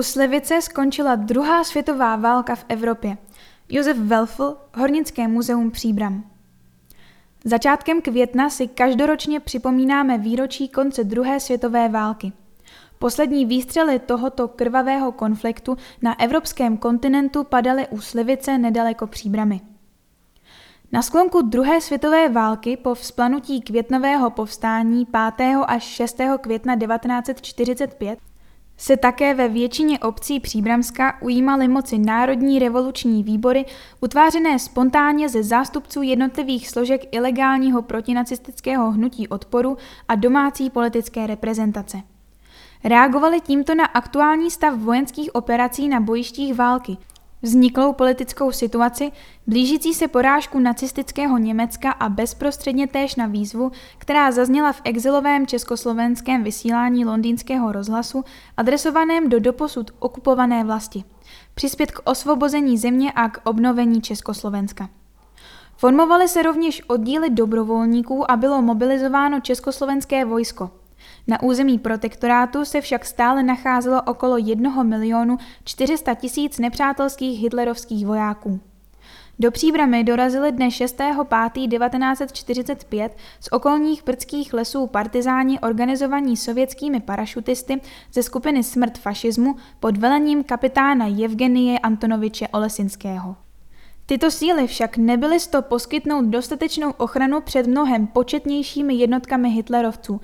U Slivice skončila druhá světová válka v Evropě. Josef Welfl, Hornické muzeum Příbram. Začátkem května si každoročně připomínáme výročí konce druhé světové války. Poslední výstřely tohoto krvavého konfliktu na evropském kontinentu padaly u Slivice nedaleko Příbramy. Na sklonku druhé světové války po vzplanutí květnového povstání 5. až 6. května 1945 se také ve většině obcí Příbramska ujímaly moci národní revoluční výbory, utvářené spontánně ze zástupců jednotlivých složek ilegálního protinacistického hnutí odporu a domácí politické reprezentace. Reagovali tímto na aktuální stav vojenských operací na bojištích války – Vzniklou politickou situaci, blížící se porážku nacistického Německa a bezprostředně též na výzvu, která zazněla v exilovém československém vysílání londýnského rozhlasu, adresovaném do doposud okupované vlasti. Přispět k osvobození země a k obnovení Československa. Formovaly se rovněž oddíly dobrovolníků a bylo mobilizováno československé vojsko – na území protektorátu se však stále nacházelo okolo 1 milionu 400 tisíc nepřátelských hitlerovských vojáků. Do Příbramy dorazili dne 6.5.1945 z okolních brdských lesů partizáni organizovaní sovětskými parašutisty ze skupiny Smrt fašismu pod velením kapitána Evgenie Antonoviče Olesinského. Tyto síly však nebyly sto poskytnout dostatečnou ochranu před mnohem početnějšími jednotkami hitlerovců,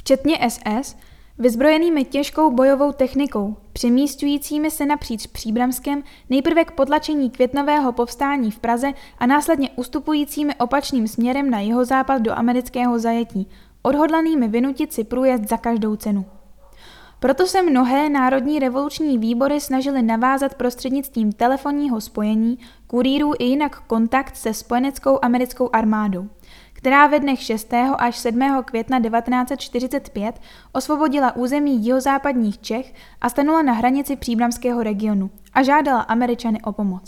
včetně SS, vyzbrojenými těžkou bojovou technikou, přemístujícími se napříč Příbramskem nejprve k potlačení květnového povstání v Praze a následně ustupujícími opačným směrem na jeho západ do amerického zajetí, odhodlanými vynutit si průjezd za každou cenu. Proto se mnohé národní revoluční výbory snažily navázat prostřednictvím telefonního spojení, kurýrů i jinak kontakt se spojeneckou americkou armádou která ve dnech 6. až 7. května 1945 osvobodila území jihozápadních Čech a stanula na hranici příbramského regionu a žádala Američany o pomoc.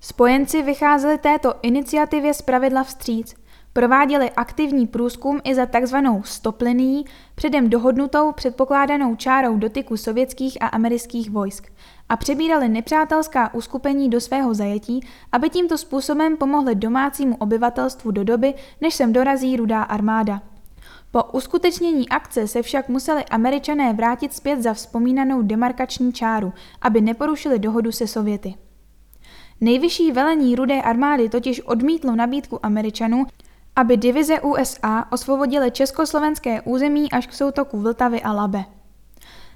Spojenci vycházeli této iniciativě zpravidla vstříc, prováděli aktivní průzkum i za takzvanou stoplinií, předem dohodnutou předpokládanou čárou dotyku sovětských a amerických vojsk a přebírali nepřátelská uskupení do svého zajetí, aby tímto způsobem pomohli domácímu obyvatelstvu do doby, než sem dorazí rudá armáda. Po uskutečnění akce se však museli američané vrátit zpět za vzpomínanou demarkační čáru, aby neporušili dohodu se Sověty. Nejvyšší velení rudé armády totiž odmítlo nabídku Američanů, aby divize USA osvobodily československé území až k soutoku Vltavy a Labe.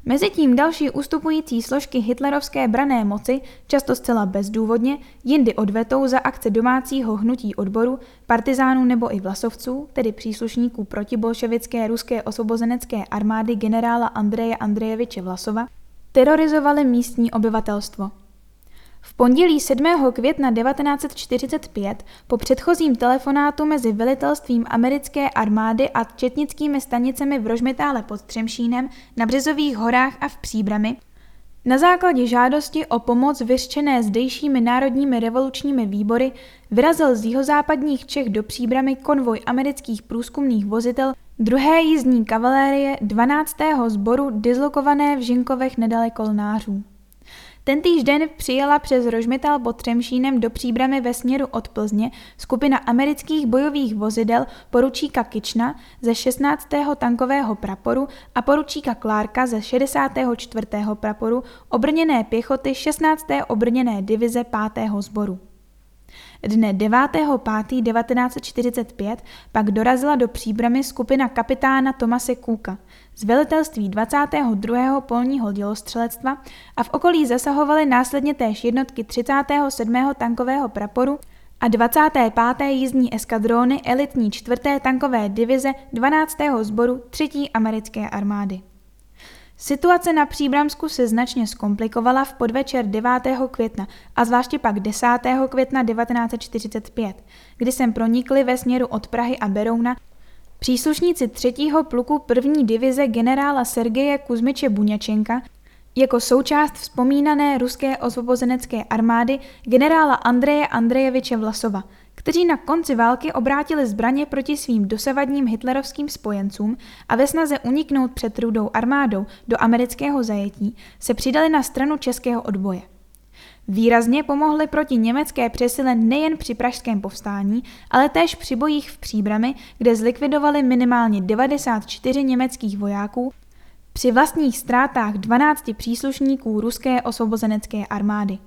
Mezitím další ustupující složky hitlerovské brané moci, často zcela bezdůvodně, jindy odvetou za akce domácího hnutí odboru, partizánů nebo i vlasovců, tedy příslušníků protibolševické ruské osvobozenecké armády generála Andreje Andrejeviče Vlasova, terorizovali místní obyvatelstvo. V pondělí 7. května 1945 po předchozím telefonátu mezi velitelstvím americké armády a četnickými stanicemi v Rožmetále pod Třemšínem, na Březových horách a v Příbrami na základě žádosti o pomoc vyřčené zdejšími národními revolučními výbory vyrazil z jihozápadních Čech do Příbramy konvoj amerických průzkumných vozitel druhé jízdní kavalérie 12. sboru dislokované v Žinkovech nedaleko Lnářů. Ten den přijela přes Rožmital pod Třemšínem do příbramy ve směru od Plzně skupina amerických bojových vozidel poručíka Kična ze 16. tankového praporu a poručíka Klárka ze 64. praporu obrněné pěchoty 16. obrněné divize 5. sboru. Dne 9.5.1945 pak dorazila do příbramy skupina kapitána Tomase Kůka z velitelství 22. polního dělostřelectva a v okolí zasahovaly následně též jednotky 37. tankového praporu a 25. jízdní eskadróny elitní 4. tankové divize 12. sboru 3. americké armády. Situace na Příbramsku se značně zkomplikovala v podvečer 9. května a zvláště pak 10. května 1945, kdy sem pronikli ve směru od Prahy a Berouna příslušníci 3. pluku 1. divize generála Sergeje Kuzmiče Buňačenka jako součást vzpomínané ruské osvobozenecké armády generála Andreje Andrejeviče Vlasova, kteří na konci války obrátili zbraně proti svým dosavadním hitlerovským spojencům a ve snaze uniknout před rudou armádou do amerického zajetí se přidali na stranu českého odboje. Výrazně pomohli proti německé přesile nejen při pražském povstání, ale též při bojích v Příbrami, kde zlikvidovali minimálně 94 německých vojáků při vlastních ztrátách 12 příslušníků ruské osvobozenecké armády.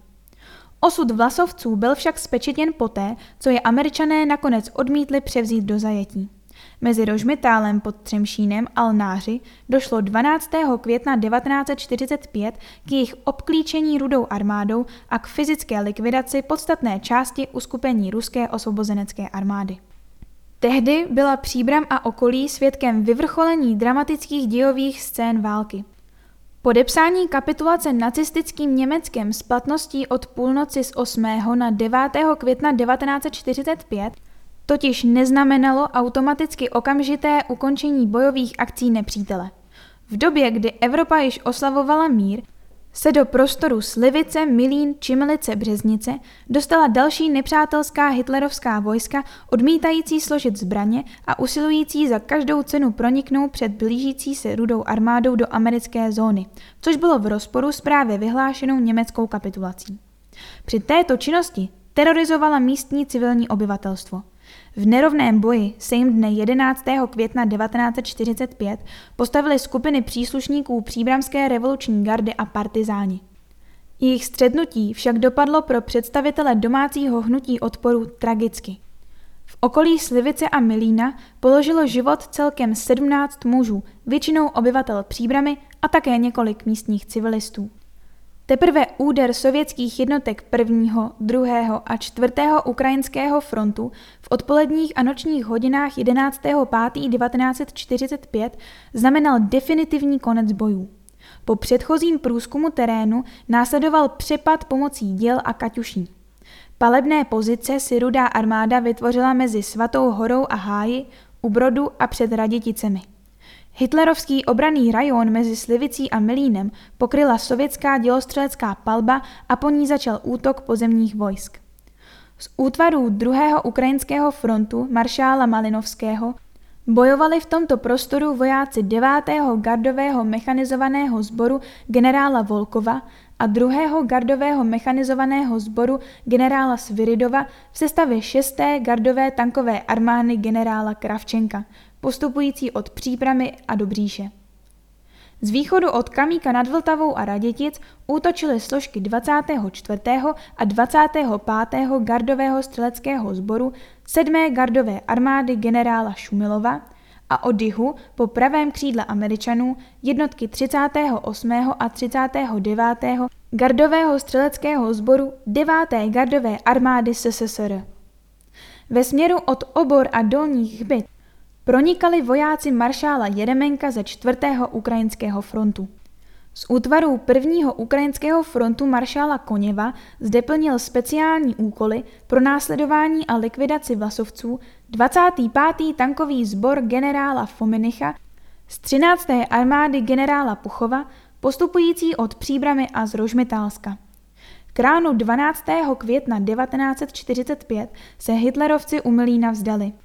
Osud vlasovců byl však spečetěn poté, co je američané nakonec odmítli převzít do zajetí. Mezi Rožmitálem pod Třemšínem a Lnáři došlo 12. května 1945 k jejich obklíčení rudou armádou a k fyzické likvidaci podstatné části uskupení ruské osvobozenecké armády. Tehdy byla Příbram a okolí svědkem vyvrcholení dramatických dějových scén války. Podepsání kapitulace nacistickým Německem s platností od půlnoci z 8. na 9. května 1945 totiž neznamenalo automaticky okamžité ukončení bojových akcí nepřítele. V době, kdy Evropa již oslavovala mír, se do prostoru Slivice, Milín, Čimelice, Březnice dostala další nepřátelská hitlerovská vojska odmítající složit zbraně a usilující za každou cenu proniknout před blížící se rudou armádou do americké zóny, což bylo v rozporu s právě vyhlášenou německou kapitulací. Při této činnosti terorizovala místní civilní obyvatelstvo – v nerovném boji se jim dne 11. května 1945 postavily skupiny příslušníků příbramské revoluční gardy a partizáni. Jejich střednutí však dopadlo pro představitele domácího hnutí odporu tragicky. V okolí Slivice a Milína položilo život celkem 17 mužů, většinou obyvatel Příbramy a také několik místních civilistů. Teprve úder sovětských jednotek prvního, druhého a čtvrtého ukrajinského frontu v odpoledních a nočních hodinách 11.5.1945 znamenal definitivní konec bojů. Po předchozím průzkumu terénu následoval přepad pomocí děl a kaťuší. Palebné pozice si rudá armáda vytvořila mezi Svatou horou a Háji, u Brodu a před Raděticemi. Hitlerovský obraný rajon mezi Slivicí a Milínem pokryla sovětská dělostřelecká palba a po ní začal útok pozemních vojsk. Z útvarů druhého ukrajinského frontu maršála Malinovského bojovali v tomto prostoru vojáci 9. gardového mechanizovaného sboru generála Volkova a 2. gardového mechanizovaného sboru generála Sviridova v sestavě 6. gardové tankové armády generála Kravčenka, postupující od Příbramy a do Bříše. Z východu od Kamíka nad Vltavou a Radětic útočily složky 24. a 25. gardového střeleckého sboru 7. gardové armády generála Šumilova a od jihu po pravém křídle Američanů jednotky 38. a 39. gardového střeleckého sboru 9. gardové armády SSSR. Ve směru od Obor a Dolních Hbyt pronikali vojáci maršála Jeremenka ze 4. ukrajinského frontu. Z útvarů prvního ukrajinského frontu maršála Koněva zde plnil speciální úkoly pro následování a likvidaci vlasovců 25. tankový sbor generála Fominicha z 13. armády generála Puchova, postupující od Příbramy a z Rožmitálska. K ránu 12. května 1945 se hitlerovci u Milína vzdali –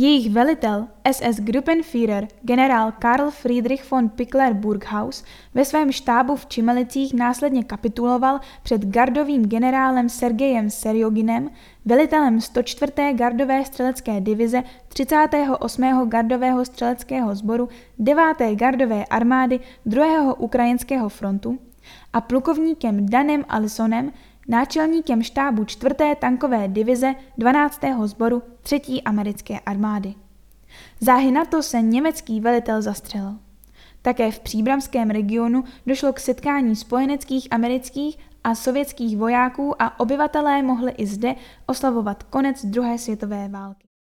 jejich velitel SS Gruppenführer generál Karl Friedrich von Pickler-Burghaus ve svém štábu v Čimelicích následně kapituloval před gardovým generálem Sergejem Serjoginem, velitelem 104. gardové střelecké divize 38. gardového střeleckého sboru 9. gardové armády 2. ukrajinského frontu a plukovníkem Danem Alisonem, náčelníkem štábu 4. tankové divize 12. sboru 3. americké armády. Záhy na to se německý velitel zastřelil. Také v příbramském regionu došlo k setkání spojeneckých, amerických a sovětských vojáků a obyvatelé mohli i zde oslavovat konec druhé světové války.